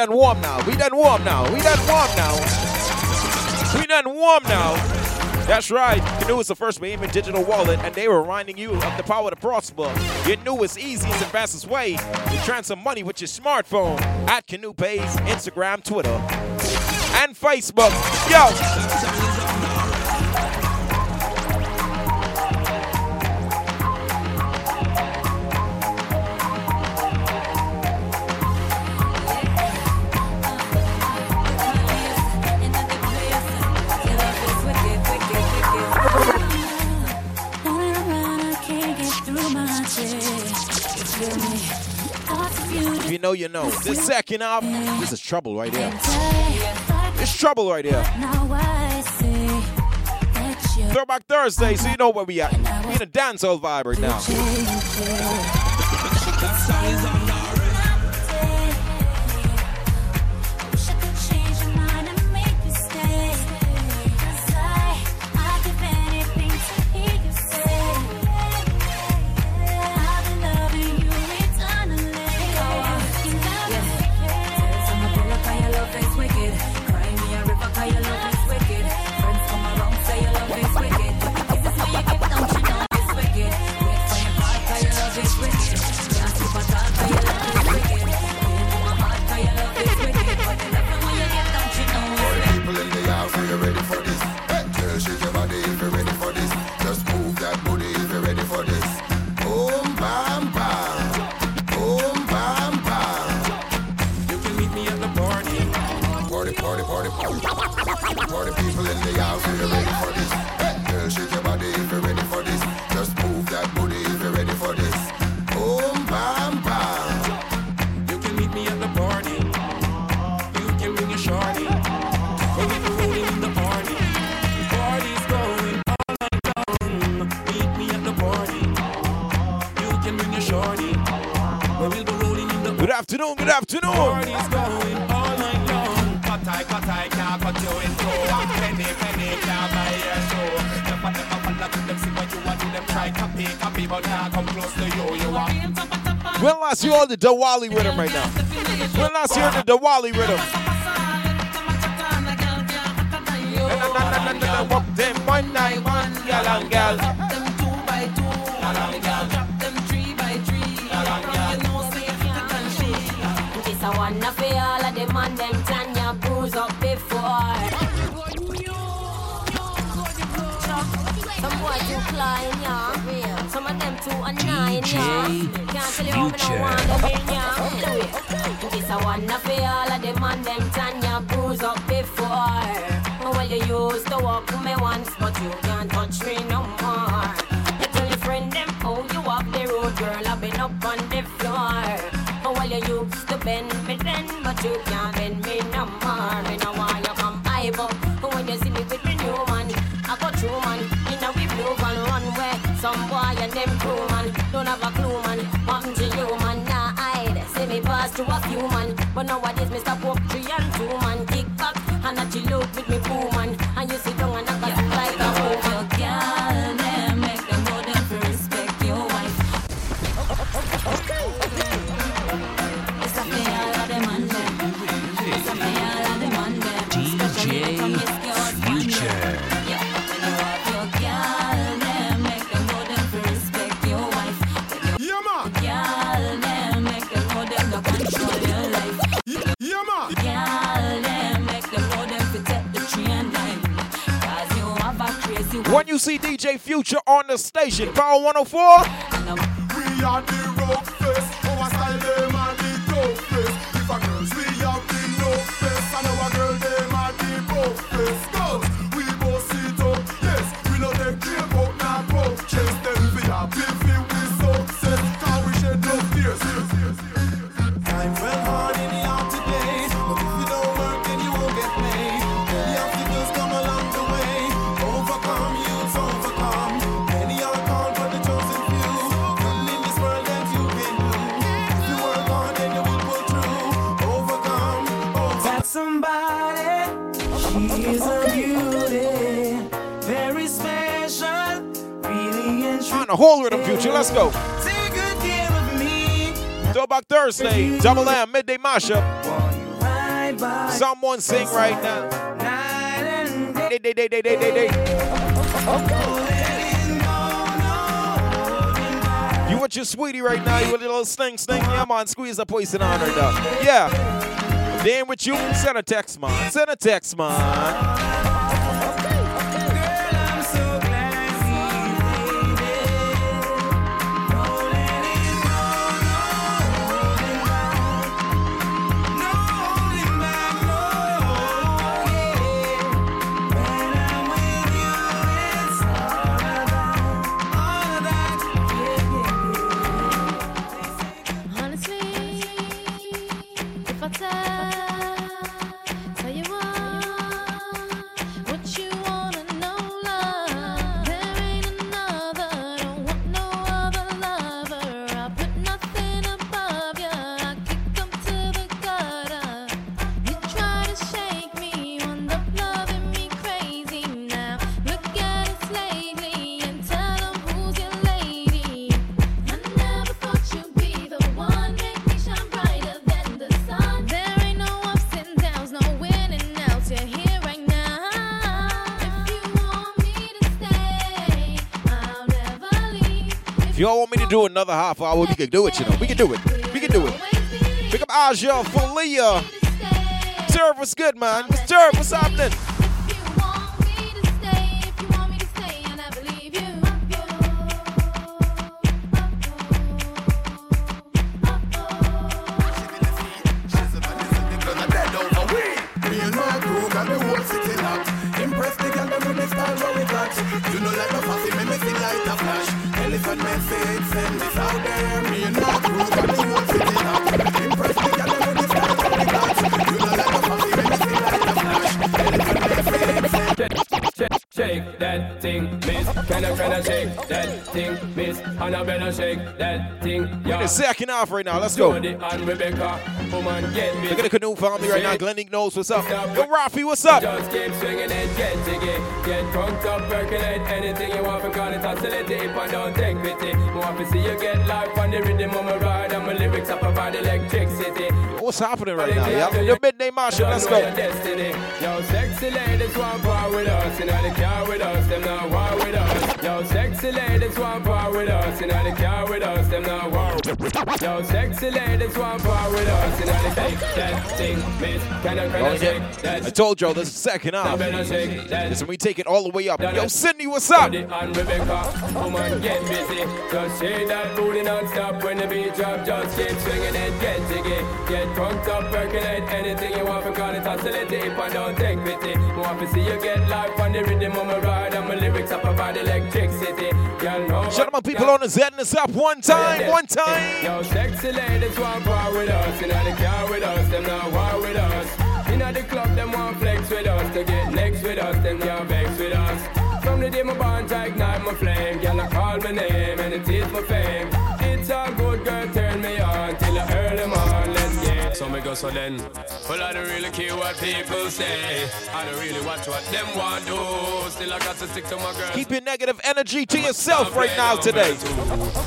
Done warm now. We done warm now. We done warm now. We done warm now. That's right. Kanoo is the first payment digital wallet, and they were reminding you of the power to prosper. Your newest, easiest, and fastest way to transfer money with your smartphone at Kanoo Pays, Instagram, Twitter, and Facebook. Yo. Know, you know. This second up, this is trouble right here. It's trouble right here. Throwback Thursday, so you know where we at. We in a dancehall vibe right now. You on the Diwali rhythm right now. We're not hearing the Diwali rhythm. Them one night, one gal and gal. Climb, yeah. Some of them too annoying, yeah. Future. This a one for all of them and them Tanya bruise up before. Oh, well, you used to walk me once, but you can't touch me no more. You tell your friend them how you walk the road, girl. I've been up on the floor. Oh, well, you used to bend me then, but you can't bend me no more. Me no want But nowadays, Mr. Pope, three and two man. Kick back and a chill out with me, boo man. And you sit down and I got like a hoe. Girl, them make them go them for respect your wife. Okay. It's a fair of them and them. It's a fair of them and them. DJ Future. When you see DJ Future on the station, Power 104. We are the rock whole rhythm future. Let's go. Throwback Thursday, Double M, midday mashup. Someone sing right now. Day, day, day, day, day, day, day. You with your sweetie right now? You with a little sting, sting? Yeah, man, squeeze the poison on her, though. Yeah. Then with you, send a text, man. Send a text, man. Another half hour, we can do it, you know. We can do it. We can do it. Pick up Aja, Folia. Serve what's good, man. Serve, what's happening? Second half right now. Let's go. Look at the Kanoo family right now. Glenn knows what's up. Yo, Rafi, what's up? Just keep swinging it, get jiggy. Get drunk up, percolate anything you want. Call it oscillate if I don't take pity. Want to see you get life on the rhythm of my ride. And my lyrics up about electricity. What's happening right now? Yeah, your midday marshal. Let's go. Yo, sexy ladies want part with us. You know the car with us. Them not war with us. Yo, sexy ladies want part with us. You know the car with us. Them not war. Yo, sexy ladies want part with us. You know the take that thing, miss. Can I, can I shake that? I told y'all this is second half. Listen, we take it all the way up. Yo, Sydney, what's up? And Rebecca, woman, get busy. Just shake that booty non-stop when the beat drop. Just keep swinging it, get jiggy. Get drunk up, percolate anything you want. Call it oscillate if I don't take pity. Want to see you get life on the rhythm of my ride. And my lyrics up about electricity. Shout out my people on the Z and the up one time, one time. Yo, sexy ladies want part with us. Inna the car with us, them not war with us. Inna the club, them want flex with us. To get next with us, them can't so me go so then. Well, I don't really care what people say. I don't really watch what them want do. Still, I got to stick to my girl. Keep your negative energy to yourself right now today.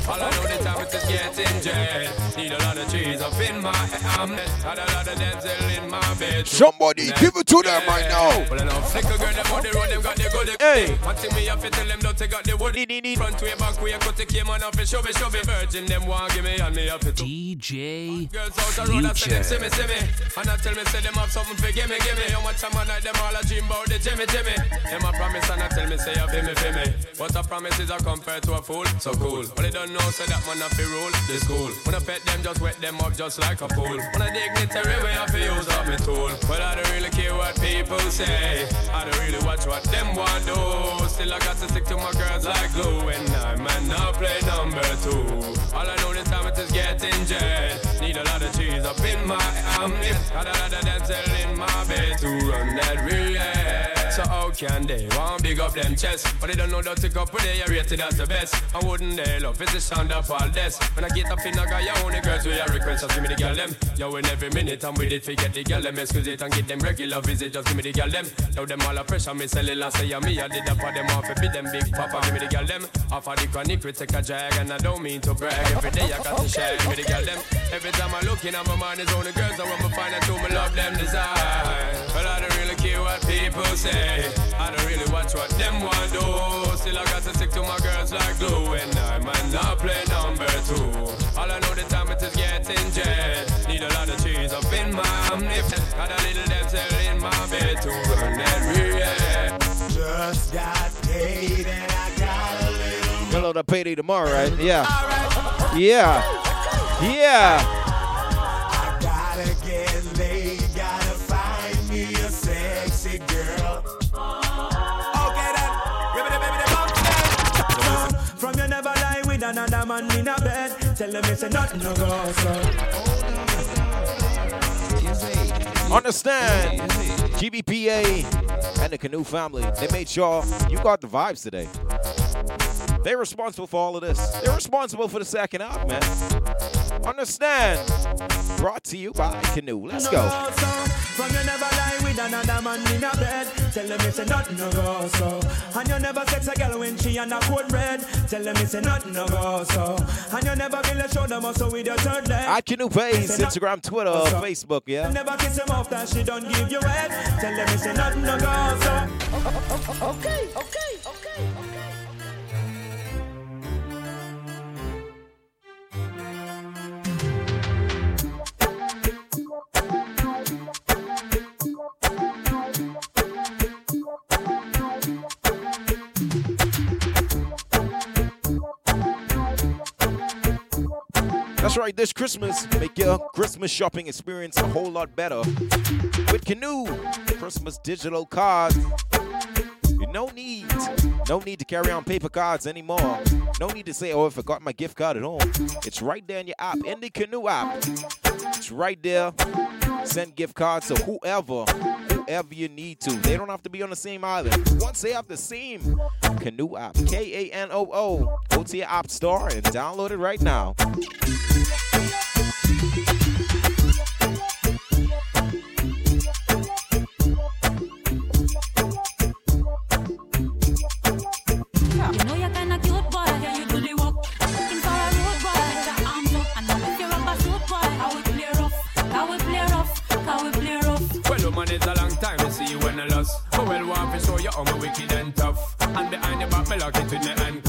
All I know the time is just getting jet. Need a lot of trees up in my arm. Had a lot of dental in my bed. Somebody give it to them right now. Well, I know flicker girl, them on the road, them got the good. Hey. One me have to tell them, don't take out the wood. Front way, back way, cut the came on off and shove it, shove it. Virgin, them want give me and me have to. DJ Girls me. And I tell me, say them have something for gimme, gimme. How much time I like them all a dream about the Jimmy, Jimmy. Them a promise and I tell me, say feel me, feel me. But a promise is a compared to a fool, so cool. But they don't know, say that man have to rule the school. When I pet them, just wet them up just like a pool. When I dignitary way, I feel use up my tool. But I don't really care what people say. I don't really watch what them want do. Still I got to stick to my girls like glue. And I'm man now play number two. All I know this time it is getting jet. Need a lot of cheese up in my arm. Got a lot of dental in my bed to run that relay. Can they want big up them chest? But they don't know that to go put they are rated as the best. I wouldn't they love it's the sound of all this. When I get up in a guy, I only girls with a request, just give me the girl them. Yo, in every minute I'm with it, forget the girl them. Excuse it and get them regular visit, just give me the girl them. Now them all a pressure, me sell it last say me. I did up for them off, be them big papa, give me the girl them. Off of the chronic, we take a drag, and I don't mean to brag. Every day I got to share, give me the girl them. Every time I look in, my mind is on the girls. I want to find out who my love them design. What people say. I don't really watch what them want do. Still I got to stick to my girls like glue. And I might not play number two. All I know the time it is getting jet. Need a lot of cheese up in my if Got a little damsel in my bed to run that real. Just got paid and I got a little. Hello, the payday tomorrow, right? Yeah. Yeah. Yeah. Man in a bed. Tell it's a nothing no go so. Understand, GBPA and the Kanoo family, they made sure you got the vibes today. They're responsible for all of this. They're responsible for the second half, man. Understand? Brought to you by Kanoo. Let's go. From you never lie with another man in a bed. Tell them it's a nothing no go so. And you never sex a girl when she on a cold red. Tell them it's a nothing no go so. And you never feel a shoulder muscle with your third leg. At Kanoo Page, Instagram, Twitter, Facebook, yeah. Never kiss him off that she don't give you head. Tell them it's a nothing no go so. Okay, okay, okay, That's right, this Christmas, make your Christmas shopping experience a whole lot better with Kanoo Christmas digital cards. No need, no need to carry on paper cards anymore. No need to say, oh, I forgot my gift card at home. It's right there in your app, in the Kanoo app. It's right there. Send gift cards to whoever, whoever you need to. They don't have to be on the same island. Once they have the same Kanoo app, K A N O O, go to your app store and download it right now.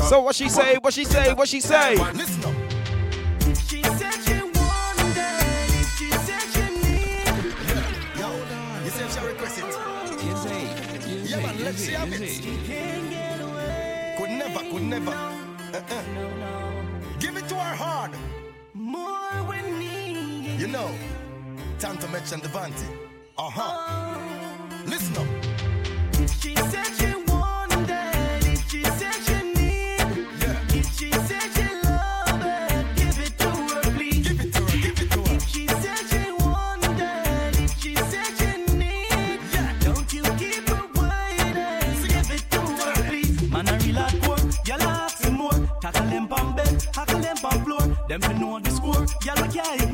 So what she say? What she say? What she say? Listen up. She said she wanted, she said she need. Yeah, yo, you said she request it. Yes, hey. Yeah, man, let's see have it. Could never, could never. Uh-uh. Give it to her hard. More we need. You know, time to mention Devante. Uh-huh. Listen up. She said she wanted daddy. She said she need. Yeah. If she said she love it, give it to her, please. Give it to her, give it to her. If she said she wanted daddy. She said she need. Yeah. Don't you keep her waiting. So give it to her, please. Man, I real hardcore. Y'all ask some more. Tackle Them on bed, tackle them on floor. Them to know the score, y'all can't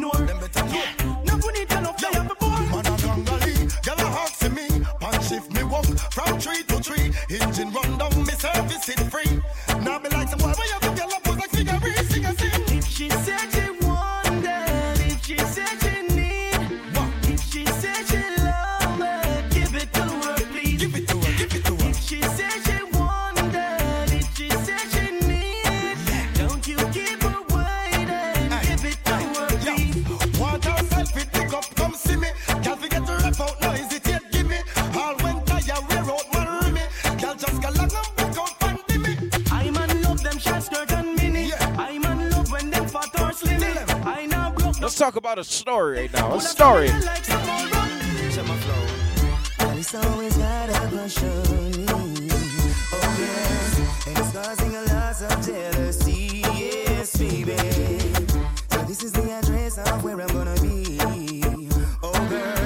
talk about a story right now. A story. Oh, this is the address of where I'm gonna be. Oh girl,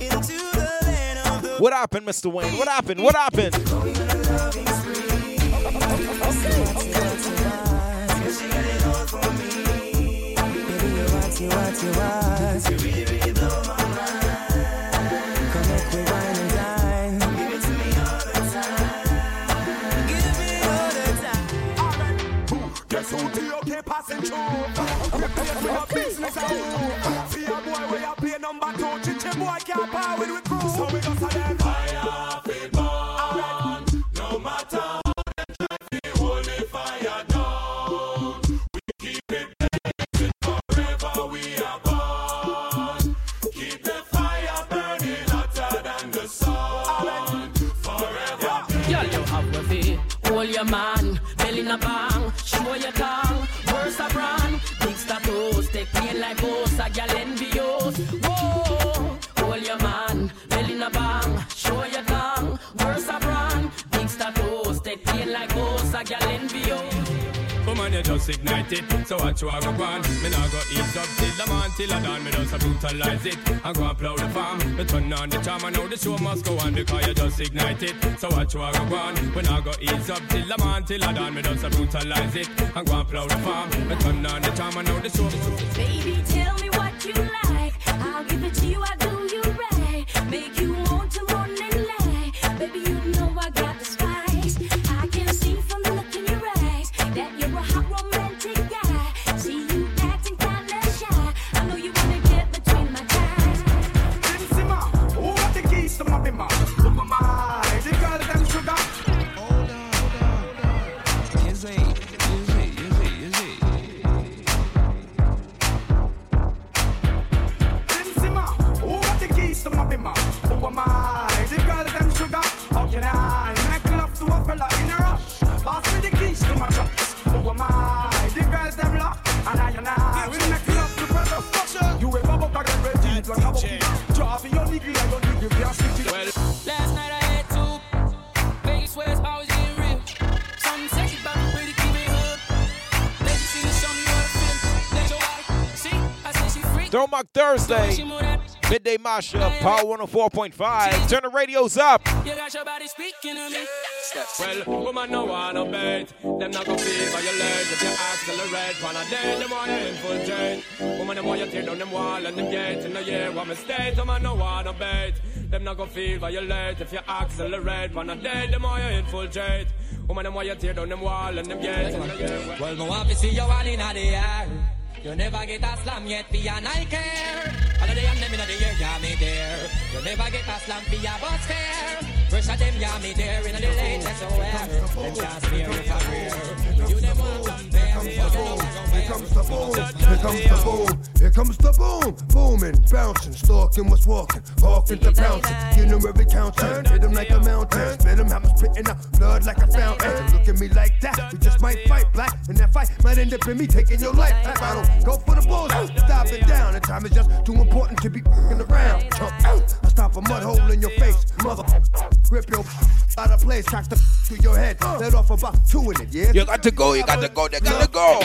into the land of the What happened, Mr. Wayne? What happened? What happened? What you want. You blow my mind. Come make wine and dine. Give it to me all the time. Give me all the time. Guess who the okay passing through? We're paying for your business, number two. Chichi boy can't power with crew. So we bang, show your tongue, worse a brand, big status, take me like boss, a gal envious. Whoa, hold your man, belly in a bang, you just ignite it. So what you are go on? Me nah go ease up till the man till I done. Me just brutalize it. I go and plow the farm. Me turn on the charm. I know the show must go on because you just ignite it. So what you are go on? Me nah go ease up till the man till I done. Me just brutalize it. I go and plow the farm. Me turn on the charm. I know the show. Baby, tell me what you like. I'll give it to you. I do you right. Make you want to run and lie. Baby, you again? Like a bucky. Draw for your nigga and your nigga be a sticky. Well, Last night I had two. Vegas West, I was getting real. Something sexy about me, pretty keep it hood. Let you see me, show me what I feel. Let your wife see. I said she freak. Throwback Thursday. She move that. Midday Mashup, Power 104.5. Turn the radios up. You got your body speaking to me. Well, woman no wanna bait. Them not gonna feel violate if you accelerate. One a day, them want to infiltrate. Woman, them want you tear down them wall and them gates. In the year, what mistake, woman no wanna bait. Them not gonna feel violate if you accelerate. One a day, them want you infiltrate. Woman, them want you tear down them wall and them gates. In the year, Well, me want to see you all in the air. You never get a slam yet, for and I care. All of them, them in the air, yeah, me there. You never get a slam for your bus fare. Fresh of them, yeah, me there. In the so where? Them can't spare you for. You them want me, you know Here comes the boom, here comes the boom, here comes the boom, booming, bouncing, stalking what's walking, hawking to bouncing, you know every counter, hit him like a mountain, spit him, have him spitting out blood like a fountain. Look at me like that, we just might fight black, and that fight might end up in me taking your life. If I don't go for the bulls, stop it down. The time is just too important to be fing around. Out, I stop a mud hole in your face, mother. Rip your out of place, cock the to your head, let off about two in it, yeah. You got to go, you got to go, you got to go.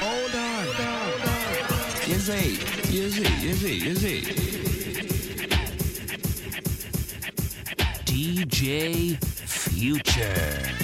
Hold on, hold on. Is? Is it? Is it? DJ Future.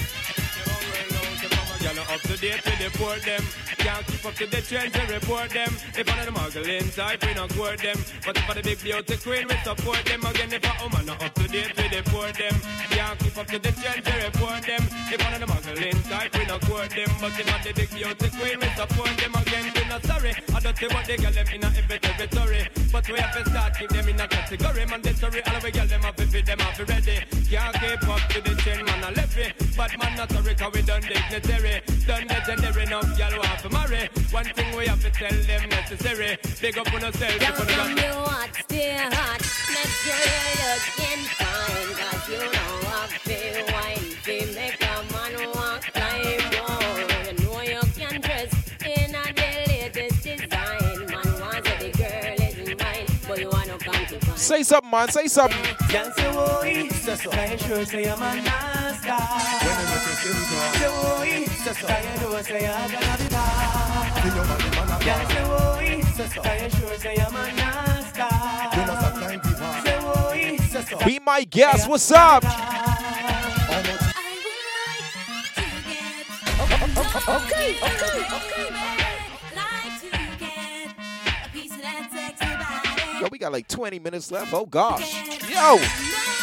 To. Can't keep up to the trends and report them. If one of the muggling type, we not court them. But if for the big beauty queen, we support them. Again, if a woman not up to date with the port them. Can't keep up to the trends and report them. If one of the muggling type, we not court them. But if for the big beauty queen, we support them. Again, we not sorry. I don't see what they get them in a every territory. But we have to start keep them in a category. Mandatory, all of we get them up if them up ready. Can't keep up to the trend, man, I left it. But man, not sorry, cause we done dignitary. Done legendary, enough, y'all want marry. One thing we have to tell them necessary. Big up on yourself, Down if you hot, still hot. Make sure you're looking fine. Cause you know I. Feel nasty. something, man. say something. Be my guest. What's up? Okay, okay, okay. Yo, we got like 20 minutes left. Oh, gosh. Yo.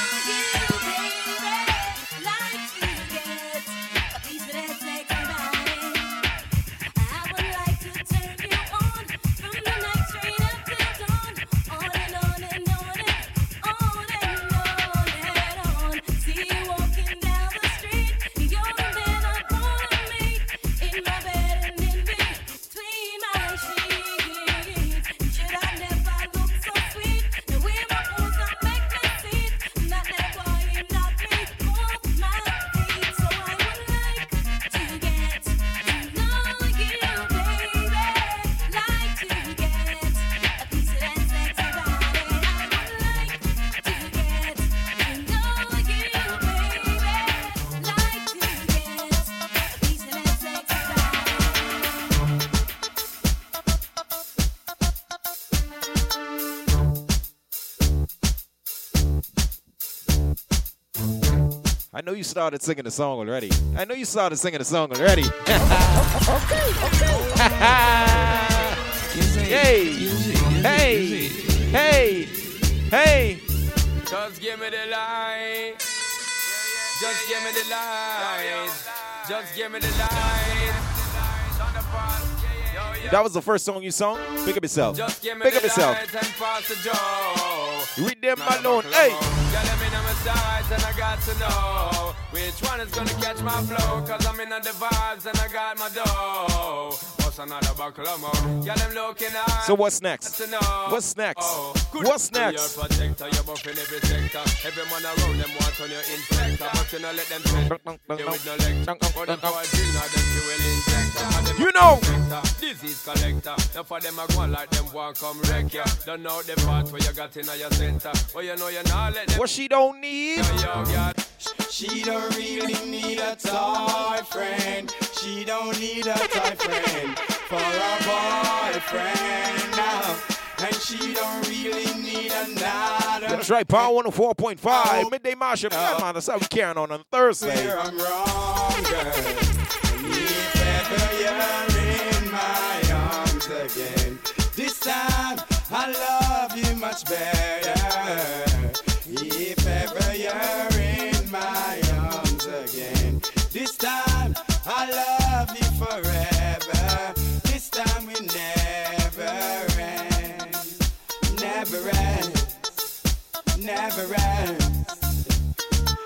You started singing the song already. I know you started singing the song already. okay, okay. hey, hey, hey, hey. Just give me the light. Just give me the light. Just give me the light. That was the first song you sung? Pick up yourself. Just give me Pick up yourself. light the joe. Read them alone. Hey. Sides and I got to know which one is gonna catch my flow. Cause I'm in the vibes and I got my dough. Another buckle of more? Yeah, them looking at So what's next? What's next? Oh, good. What's next? protector, you're buffing every sector. Everyone around them want on your but you know let them tread. You with no lecture. For them for a drill, now them fuel injector. You know. Disease collector. Now for them a go like them want come wreck ya. Don't know the part where you got in your center. But you know you're not let them. What she don't need? She don't really need a toy friend. She don't need a toy friend for a boyfriend now. And she don't really need another. That's right, Power 104.5, Midday Mashup. Yeah, man, that's how we carrying on on Thursday. Where I'm wrong, girl. If ever you're in my arms again, this time I love you much better. Never end, never end.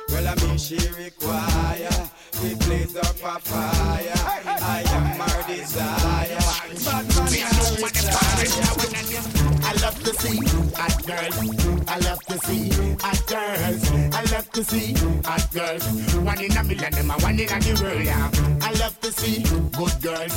Well, I mean, she require we blaze up a fire. I am her desire. But man, I love to see hot girls. I love to see hot girls. I love to see hot girls. One in a million, them one in a the world. Yeah. I love to see good girls.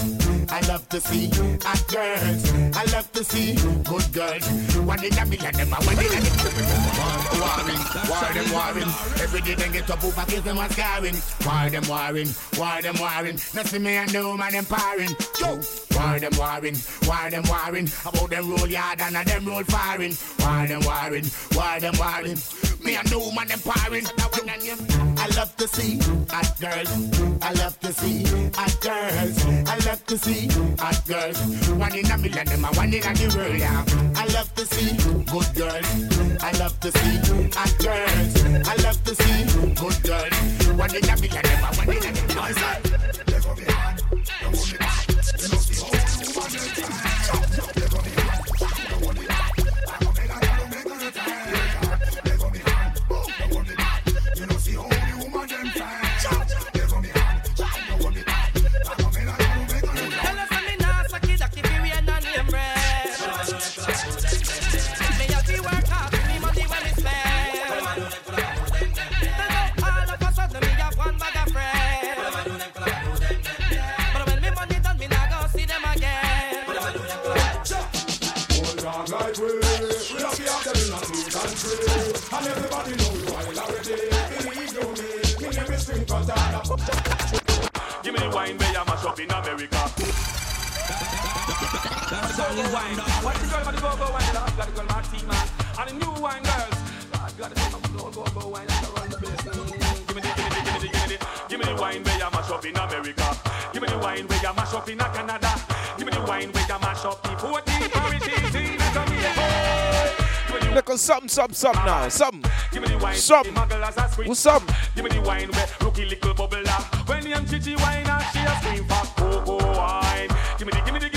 I love to see hot girls. I love to see good girls. One in a million, them a one in a world. Warring, war them warring. Every day they get up over kiss them a scarring. War them warring, war them warring. See me and the woman empowering. Yo, war them warring, war them warring. About them roll yard and a them roll firing. War them warring, war them warring. Me and the woman empowering. I love to see hot girls. I love to see hot girls. I love to see hot girls. One in a million, them a one in a the world. Yeah. I love to see good girls. I love to see hot girls. I love to see good girls. One in a million, them a one in a the world. Tell Look on something, something, something now. Something. Give me the wine. Something. The muggle as a squeeze. What's up? Give me the wine where rookie little bubble up. When the chichi wine she a scream for cocoa wine. Give me the, give me the,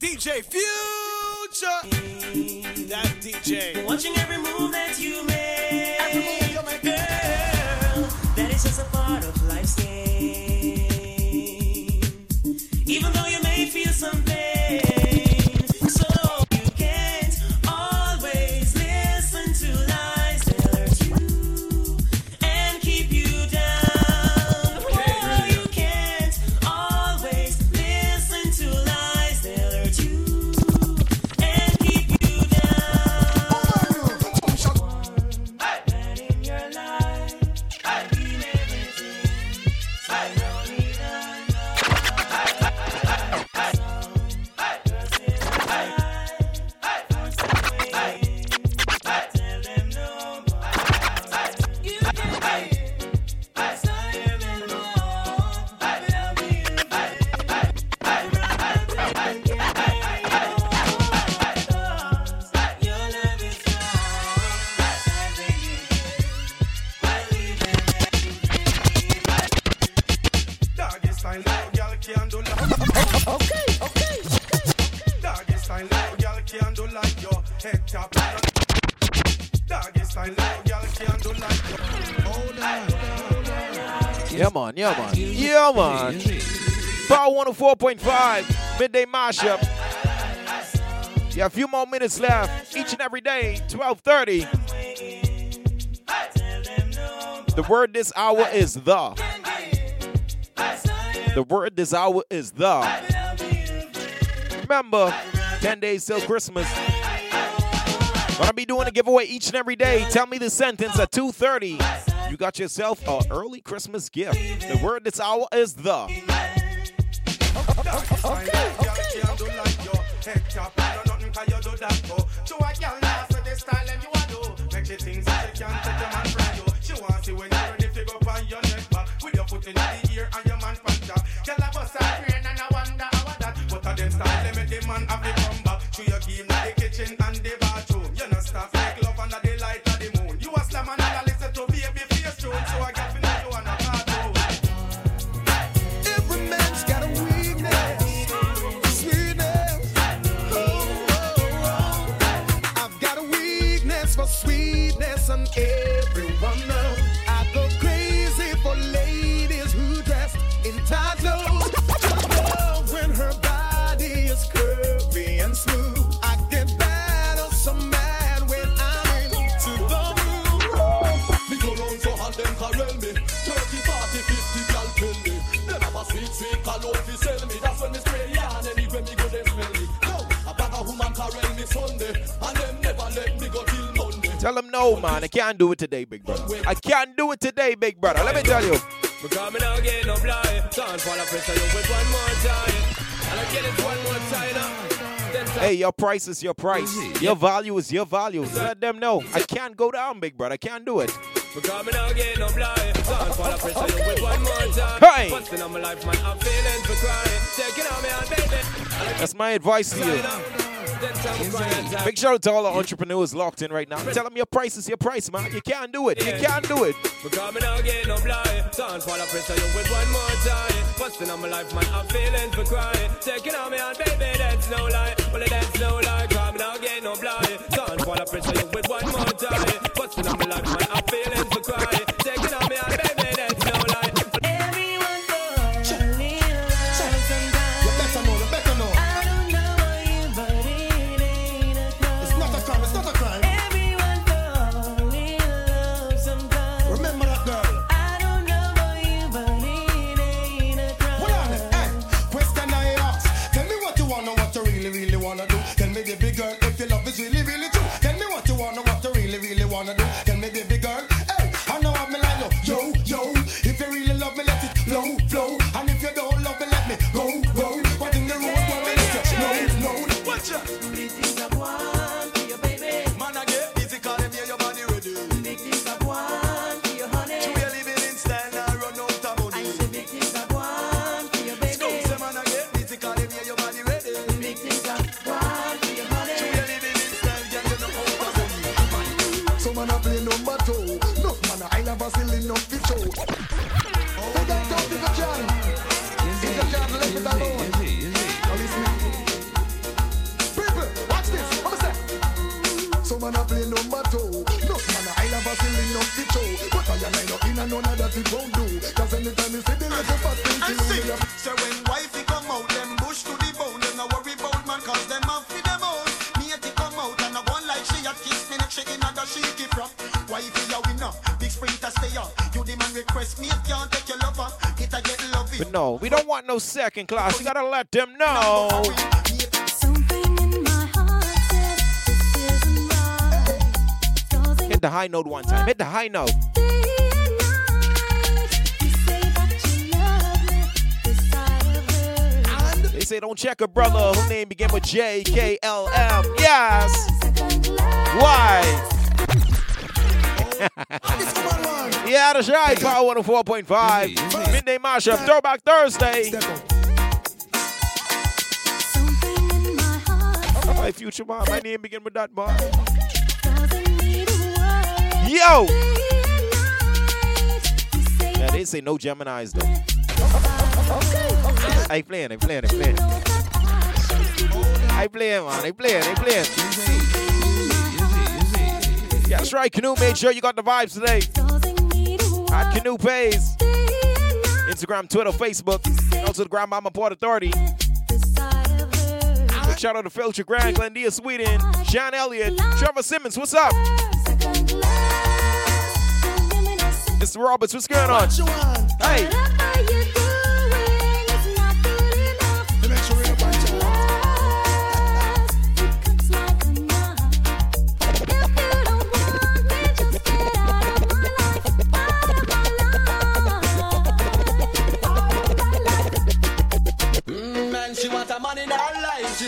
DJ Future. Yeah, man. Yeah, man. Yeah, man. Power 104.5, midday mashup. You have a few more minutes left. Each and every day, 12:30. The word this hour is the. The word this hour is the. Remember, 10 days till Christmas. Gonna be doing a giveaway each and every day. Tell me the sentence at 2:30. You got yourself a early Christmas gift. The word this hour is the. Okay, okay, can sweetness, no, man. I can't do it today, big brother. I can't do it today, big brother. Let me tell you. Because me now get no blind. Can't fall pressure you with one more time. And I get it one more time uh, Hey, your price is your price. Mm-hmm. Your value is your value. Let them know. I can't go down, big brother. I can't do it. Because me now get no blind. Can't fall pressure you with one more time. Hey! Busting on my life, man, I'm feeling for crying. Taking on me baby. That's my advice to you. Big shout out to all the entrepreneurs locked in right now. Tell them your price is your price, man. You can't do it. You can't do it. Because me now get no blind. Can't fall a pressure you with one more time. Busting on my life, man, I'm feeling for crying. Taking on me on baby, that's no lie. Well, that's no lie. Cause me now get no blind. Can't fall a pressure you with one more time. Busting on my life, man, no second class. You gotta let them know. Hit the high note one time. Hit the high note. They say don't check a brother whose name begin with J K L M. Yes. Why? yeah, that's right. Power 104.5. Midday mashup. Throwback Thursday. My future mom. My name begin with that bar. Yo. Yeah, they say no Geminis though. I playing, I playing, I playing. I play, man. I play, I play. Yeah, that's right, Kanoo. Make sure you got the vibes today. At Kanoo Pays. Instagram, Twitter, Facebook. Also the Grandmama Port Authority. Big shout out to Filter Grand, Glendia, Sweden, Sean Elliott, Trevor Simmons, what's up? Mr. Roberts, what's going on? Hey.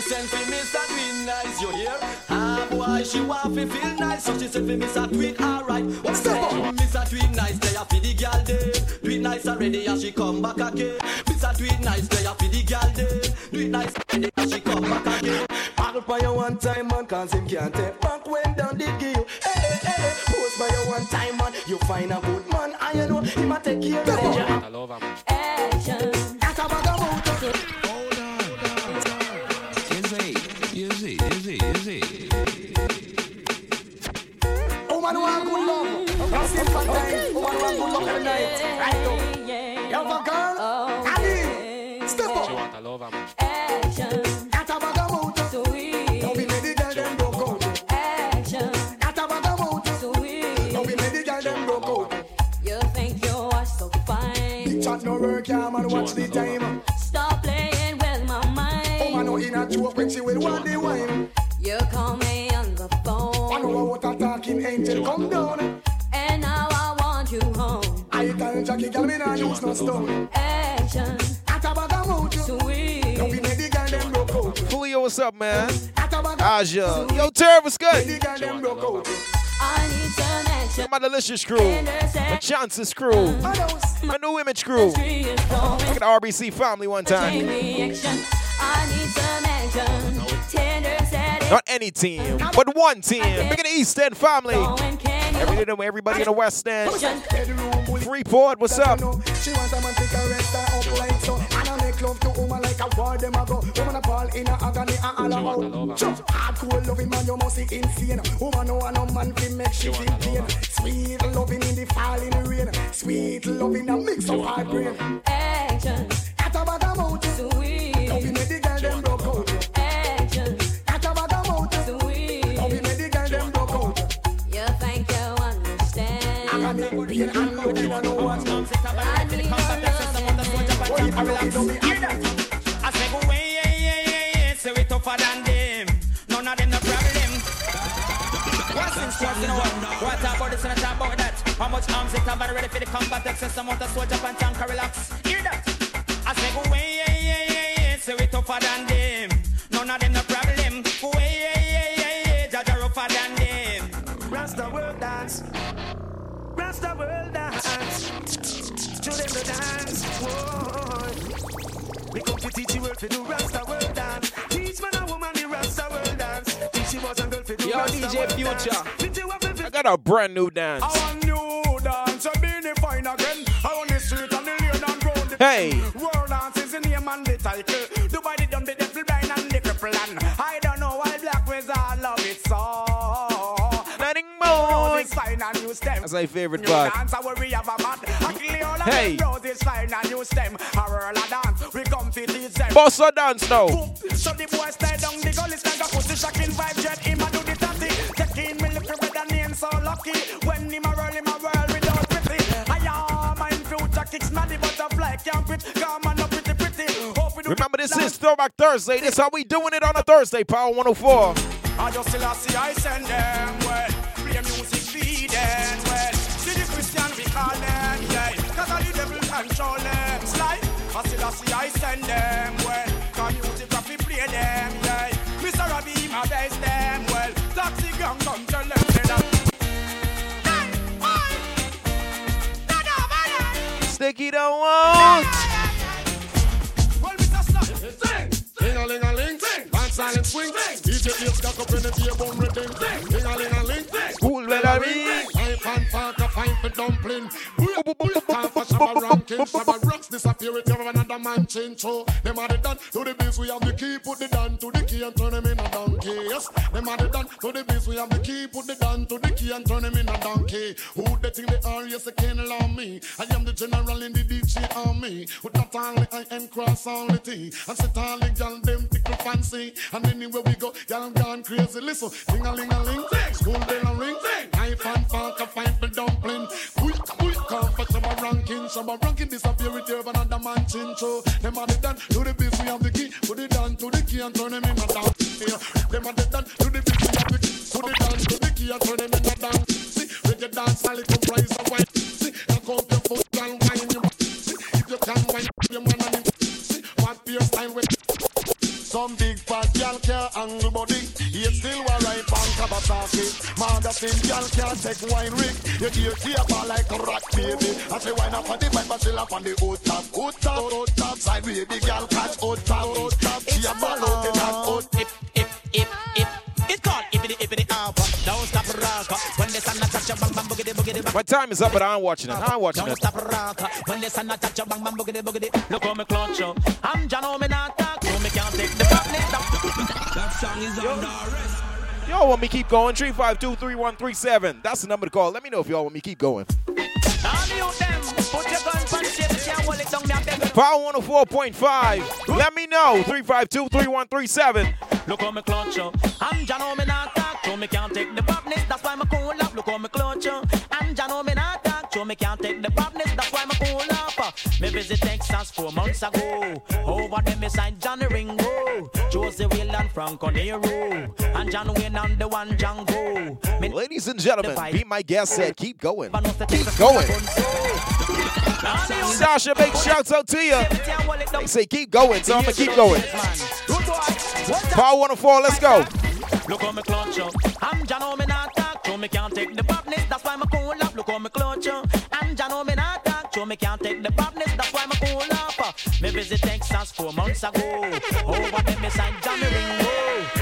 She sent for Mr. Twin nice, you hear? Ah, boy, she want to feel nice, so she sent for Mr. Twin, alright. What What's up? Mr. Twin nice, they are for the girl day. Do it nice already, and she come back again. Mr. Twin nice, they are for the girl day. Do it nice already, and she come back again. Paddle by you one time, man, cause him can't take back when down did give. Hey, hey, hey, post by you one time, man. You find a good man, and you know, him a take care of you. I love him. Girl, me nah use no stone. Action. A bag of. Sweet. Don't be ready, girl, them broke out. Julio, what's up, man? That's a bag of Aja. Yo, Terv, what's good? ready, girl, them broke out. I need some action. My delicious crew. My chances crew. My new image crew. Look at the RBC family one time. Reaction. I need some action. Tender setting. Not any team, but one team. Look at the East End family. Going can you? Every day, everybody in the West End. Freeport, what's up? She want a man to caress her up like so. And I make love to woman like a war them a go. Woman a fall in a agony and all about. Jump hardcore loving man you must be insane. Woman no want no man to make she feel pain Sweet loving in the falling rain. Sweet loving a mix of hard brain. Action. At a bag I say go. Say we tougher than them. None of them no problem. What's in store, you what? About this and about that? How much arms it have ready for the combat? Excess amount of soldier and tank relax. Teach you world to do Rasta world dance. Teach man and woman the Rasta world dance. Teach boys and girls to do Yo, Rasta DJ world Future. dance. I got a brand new dance. Our new dance, a beanie fine again. I on the street and the lane and round the Hey. World dance is the name and the title. Dubai the dumb, the devil blind and the cripple and come to teach them. Boss a dance now. So the boy stay down the gully stand up, put the shocking vibe jet him a do the tatty. Taking me little brother name so lucky. When him a whirl, him a whirl without pity. I am in future kicks not the butterfly can't quit. Come on up pretty pretty. Hope we do Remember, this is Throwback Thursday. This how we doing it on a Thursday, Power 104. I just still see I send them well. Play music feed them well. See the Christian we call them, yeah. Cause all the devil control them. Slide. I still I see I send them well. Cause music have to play them, yeah. Mr. Robbie, my best them well. Taxi gang come tell them say that. Sticky don't want. Well, Mr. Slap, sing. Ding a ling a ling, dance silent swing. DJ Ace got up in the table rhythm. Ding a ling a ling, Cool melody. Pipe and park a fine for dumpling. Time for Shabba ranking. Shabba rocks disappear with you another man change show. Them are the done to the biz, we have the key, put the down to the key and turn them in a donkey. Yes, them are the done to the biz, we have the key, put the down to the key and turn them in a donkey. Who they think they are? Yes, they can't allow me. I am the general in the DJ army. With not only I am cross only T. And sit all the gal them tickle fancy. And anywhere we go, gal gone crazy. Listen, ding a ling a ling, school bell a ring. Knife and fork a for dumpling. Quick, quick, come for some ranking. Some ranking disappear with your another man chin show. Them are the done to the biz, we have the key. Put it down to the key and turn them in a down. Them are the done to the biz, we have the key. Put it down to the key and turn them in a down. See, reggae dance, solid comprise of white. See, and come your foot and wine. See, if you can wine your man and him. See, what your style with. Some big fat gal can't angle body. Yet still a right on Kawasaki. Magazine gal can't take wine rig. You hear cable like a rock baby. I say wine up on the bike, but still up on the hood top. Hood top, hood top. Side baby gal catch hood top, hood top. She a ball out in that hood. If, if, if, if. It's called ippity ippity alpha. Don't stop rock. When the sun touch your bang bang boogity boogity. My time is up, but I'm watching it. I'm watching Don't it. stop rock. When the sun touch your bang bang boogity boogity. Look how me clutch you. I'm John oh, me not talk. That song is under arrest. Y'all want me keep going? 352-3137. That's the number to call. Let me know if y'all want me keep going. All you them. Put your gun on the table. Can't hold it down. Me a beg you. Power 104.5. Let me know. 352-3137. Look how me clutch you. I'm John oh, me not talk. So me can't take the badness. That's why me cool up. Look how me clutch you. I'm John oh, me not talk. So me can't take the badness. That's why me cool up. Me visit Texas four months ago. Over there me signed Johnny Ringo, Josie Will and Franco Nero, and John Wayne and the one Django. Ladies and gentlemen, be my guest said, keep going. never know the Keep going. that go on, so. Sasha, big shouts out to you. They say keep going, so I'm to keep going. Power 104, let's go. Look me clutch up. I'm John oh, me not talk. Me can't take the badness. That's why me cool up. Look me clutch up. I'm John oh, me not talk. Me can't take the badness. Me visit Texas four months ago. Over there me signed Johnny Ringo,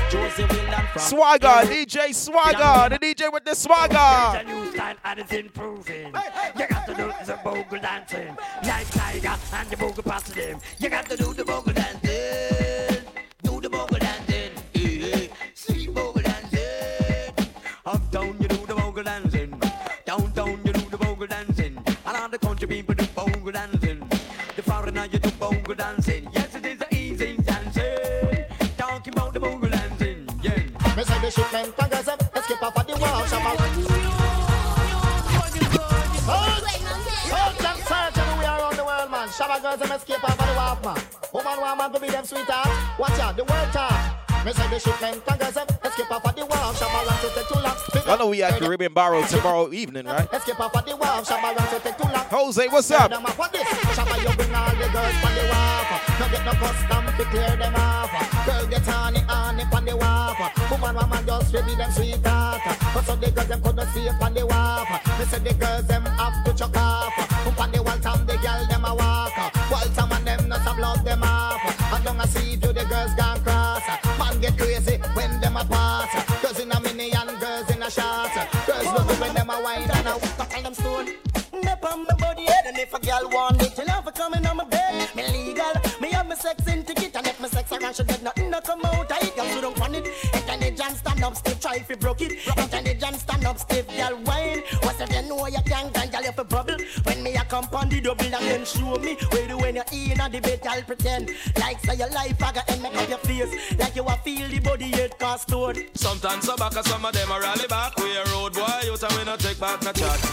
Josie Will and Frank. Swagger, DJ Swagger, the DJ with the swagger. a new style and it's improving. You got to do the bogle dancing. Like Tiger and the bogle passing him. You got to do the bogle dancing. Foreigner you do bogle dancing. Yes, it is a easy dancing. Talking about the bogle dancing. Yeah. Me say the shipment and girls them escape off of the wall. Shabba. Them search everywhere around the world, man. Shabba girls them escape off of the wall, man. Woman want man to be them sweetheart. Watch out, the world talk. Me say the shipment and girls them escape off the wall. Shabba run to take too long. Y'all know we at Caribbean Barrow tomorrow evening, right? Escape off the wall. Shabba run to take too long. Jose, what's up? Them off on this. Shabba, you bring all the girls on the wharf. No get no custom to clear them off. Girl get honey, honey on the wharf. Woman, woman just ready them sweetheart. But so the girls them couldn't see up on the wharf. Me say the girls them have to chuck off. Up on the wall time the girl them a walk. Wall time and them not some love them off. And don't I see you the girls gone cross. A. Girls in a mini and girls in a short. Girls love it when them a wine and a walk on them stone. Nip on my body head and if a girl want it, you know for coming on my bed. Me legal, me have my sex in ticket and if my sex around she get nothing to come out. I girl so don't want it. Intelligent stand up stiff, try if you broke it. Intelligent stand up stiff, girl wine. What's if you know you can't girl you fi bubble. When a come on the double then show me where the when you in a debate, I'll pretend like say your life I got and make up your face like you a feel the body head cost load. Sometimes so back, some of them a rally back. We a road boy, you tell me not take back no chat.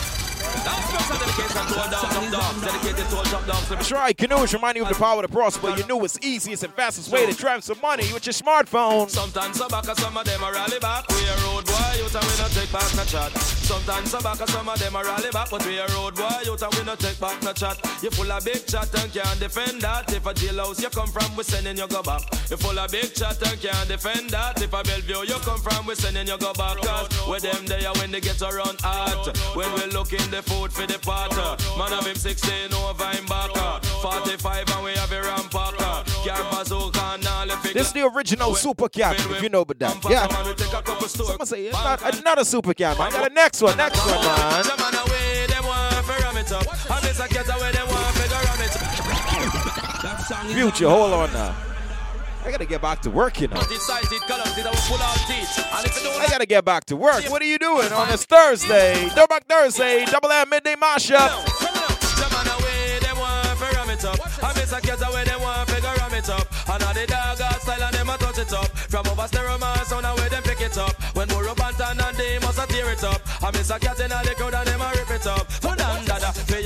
Let me Try Kanoo's remind you of the power of the to prosper. You know it's easiest and fastest way to drive some money with your smartphone. Sometimes so back, and some of them a rally back. We a road boy, you tell me not take back no chat. Sometimes so back, some of them a rally back, but we a road boy, you tell me not take back no chat. You full of big chat and can't defend that. If a jailhouse you come from, we sending you go back. You full of big chat and can't defend that. If a Bellevue you come from, we sending you go back. Cause with them there when they get around hot. When we look in the food for the pot. Man of him 16 over him back. 45 and we have a rampacker. Can't bazooka and all the This is the original Super Cat, if you know about that. Yeah. Someone say, it's not another Super Cat, man. I got the next one, next one, man. Them man away, them want to ram it up. And this cat away, them want to ram Future, hold on now. I gotta get back to work, you know. I gotta get back to work. What are you doing on this Thursday? Throwback Thursday, double M midday mashup. I miss a cat away, them want figure ram it up. And all the dog style and them a touch it up. From over stereo man, sound away them pick it up. When more up and they must a tear it up. I miss a cat in the crowd and them a rip it up.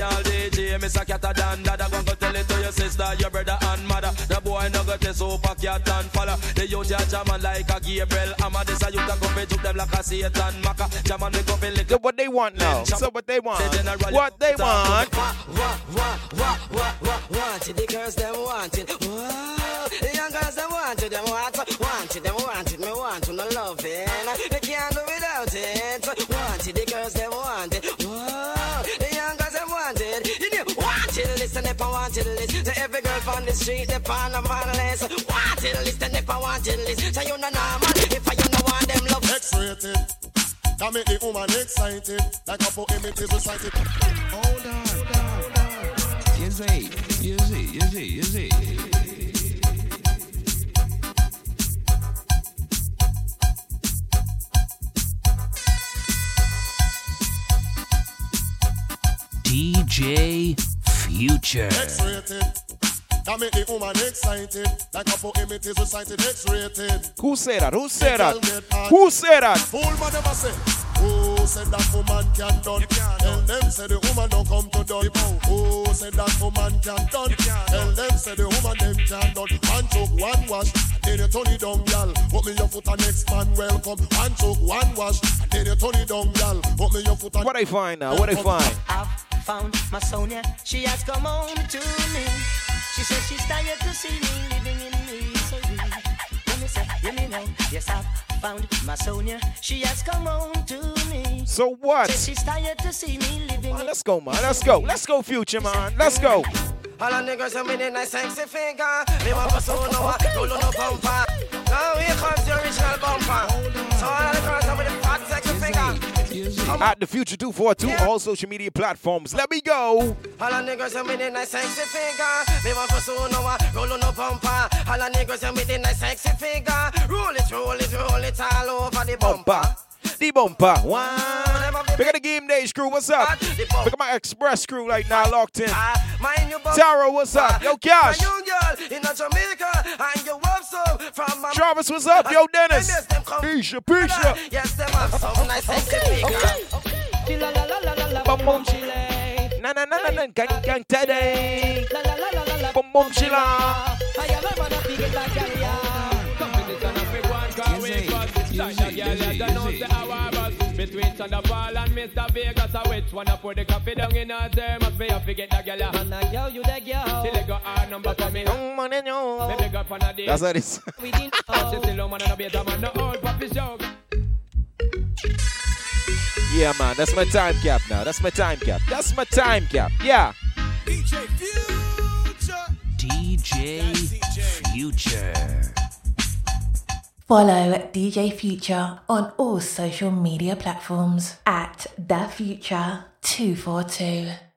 So dan dada, me DJ, miss a cat a dada. Go go tell it to your sister, your brother and mother. The boy no got a super cat and follow. The youth ya jamming like a Gabriel. I'm a this a youth a go fi juke them like a Satan Maka. Jamming me go fi lick So what they want now? So what they want? What they want? wanted, the girls them wanted. Whoa, the young girls wanted list. To every girl on the street, they on a man list. Wanted, listen if I wanted list. So you know, nah, man, if I you know want them love. X-rated. That make the woman excited, like a poem it is recited. Hold on, hold on, hold on. You see, you see, you see, you see. DJ Future. X-rated. That make the woman excited, like a poem it is recited. X-rated. Who said that? Who said that? Who said that? Fool man never say. Who said that woman can done? Tell them say the woman don't come to done. Who said that woman can done? Tell them say the woman them can done. One choke, one wash, then you turn it down, gal. Put me your foot and next man welcome. One choke, one wash, then you turn it down, gal. Put me your foot and What I find now? What I find? I've found my Sonia. She has come home to me. She says she's tired to see me living in misery. Let me say, you me know. Yes, I've found my Sonia. She has come home to me. So what? Says she's tired to see me living Man, let's go, man. Let's go. Let's go, Future, man. Let's go. Mm. All the niggas are with a sexy figure. Me want to soon over, roll on a bumper. At the Future 242, all social media platforms. Let me go. All the niggas are with a nice sexy figure. Me want to soon over, roll on a bumper. All the niggas are with nice sexy figure. Roll it, roll it, roll it all over the bumper. The bumper. Wow. Pick up the game days crew. What's up? Look at my express crew right now, locked in. Ah, Taro, what's up? Yo, Cash. Travis, what's up? Yo, Dennis. Pisha, Pisha. Yes, them have some nice sexy figure. Bum bum chile. Na na na na na. Gang gang teddy. Bum bum chila. Between Thunderball and Mr. Vegas, I which one I put the coffee down in her there. Must be a forget that girl. Man, a girl, you the girl. She got her number for me. Me big up on a day. That's what it is. She still on man and a beta man, no old puppy show. Yeah, man. That's my time cap now. That's my time cap. That's my time cap. Yeah. DJ Future. DJ Future. Follow DJ Future on all social media platforms at The Future 242.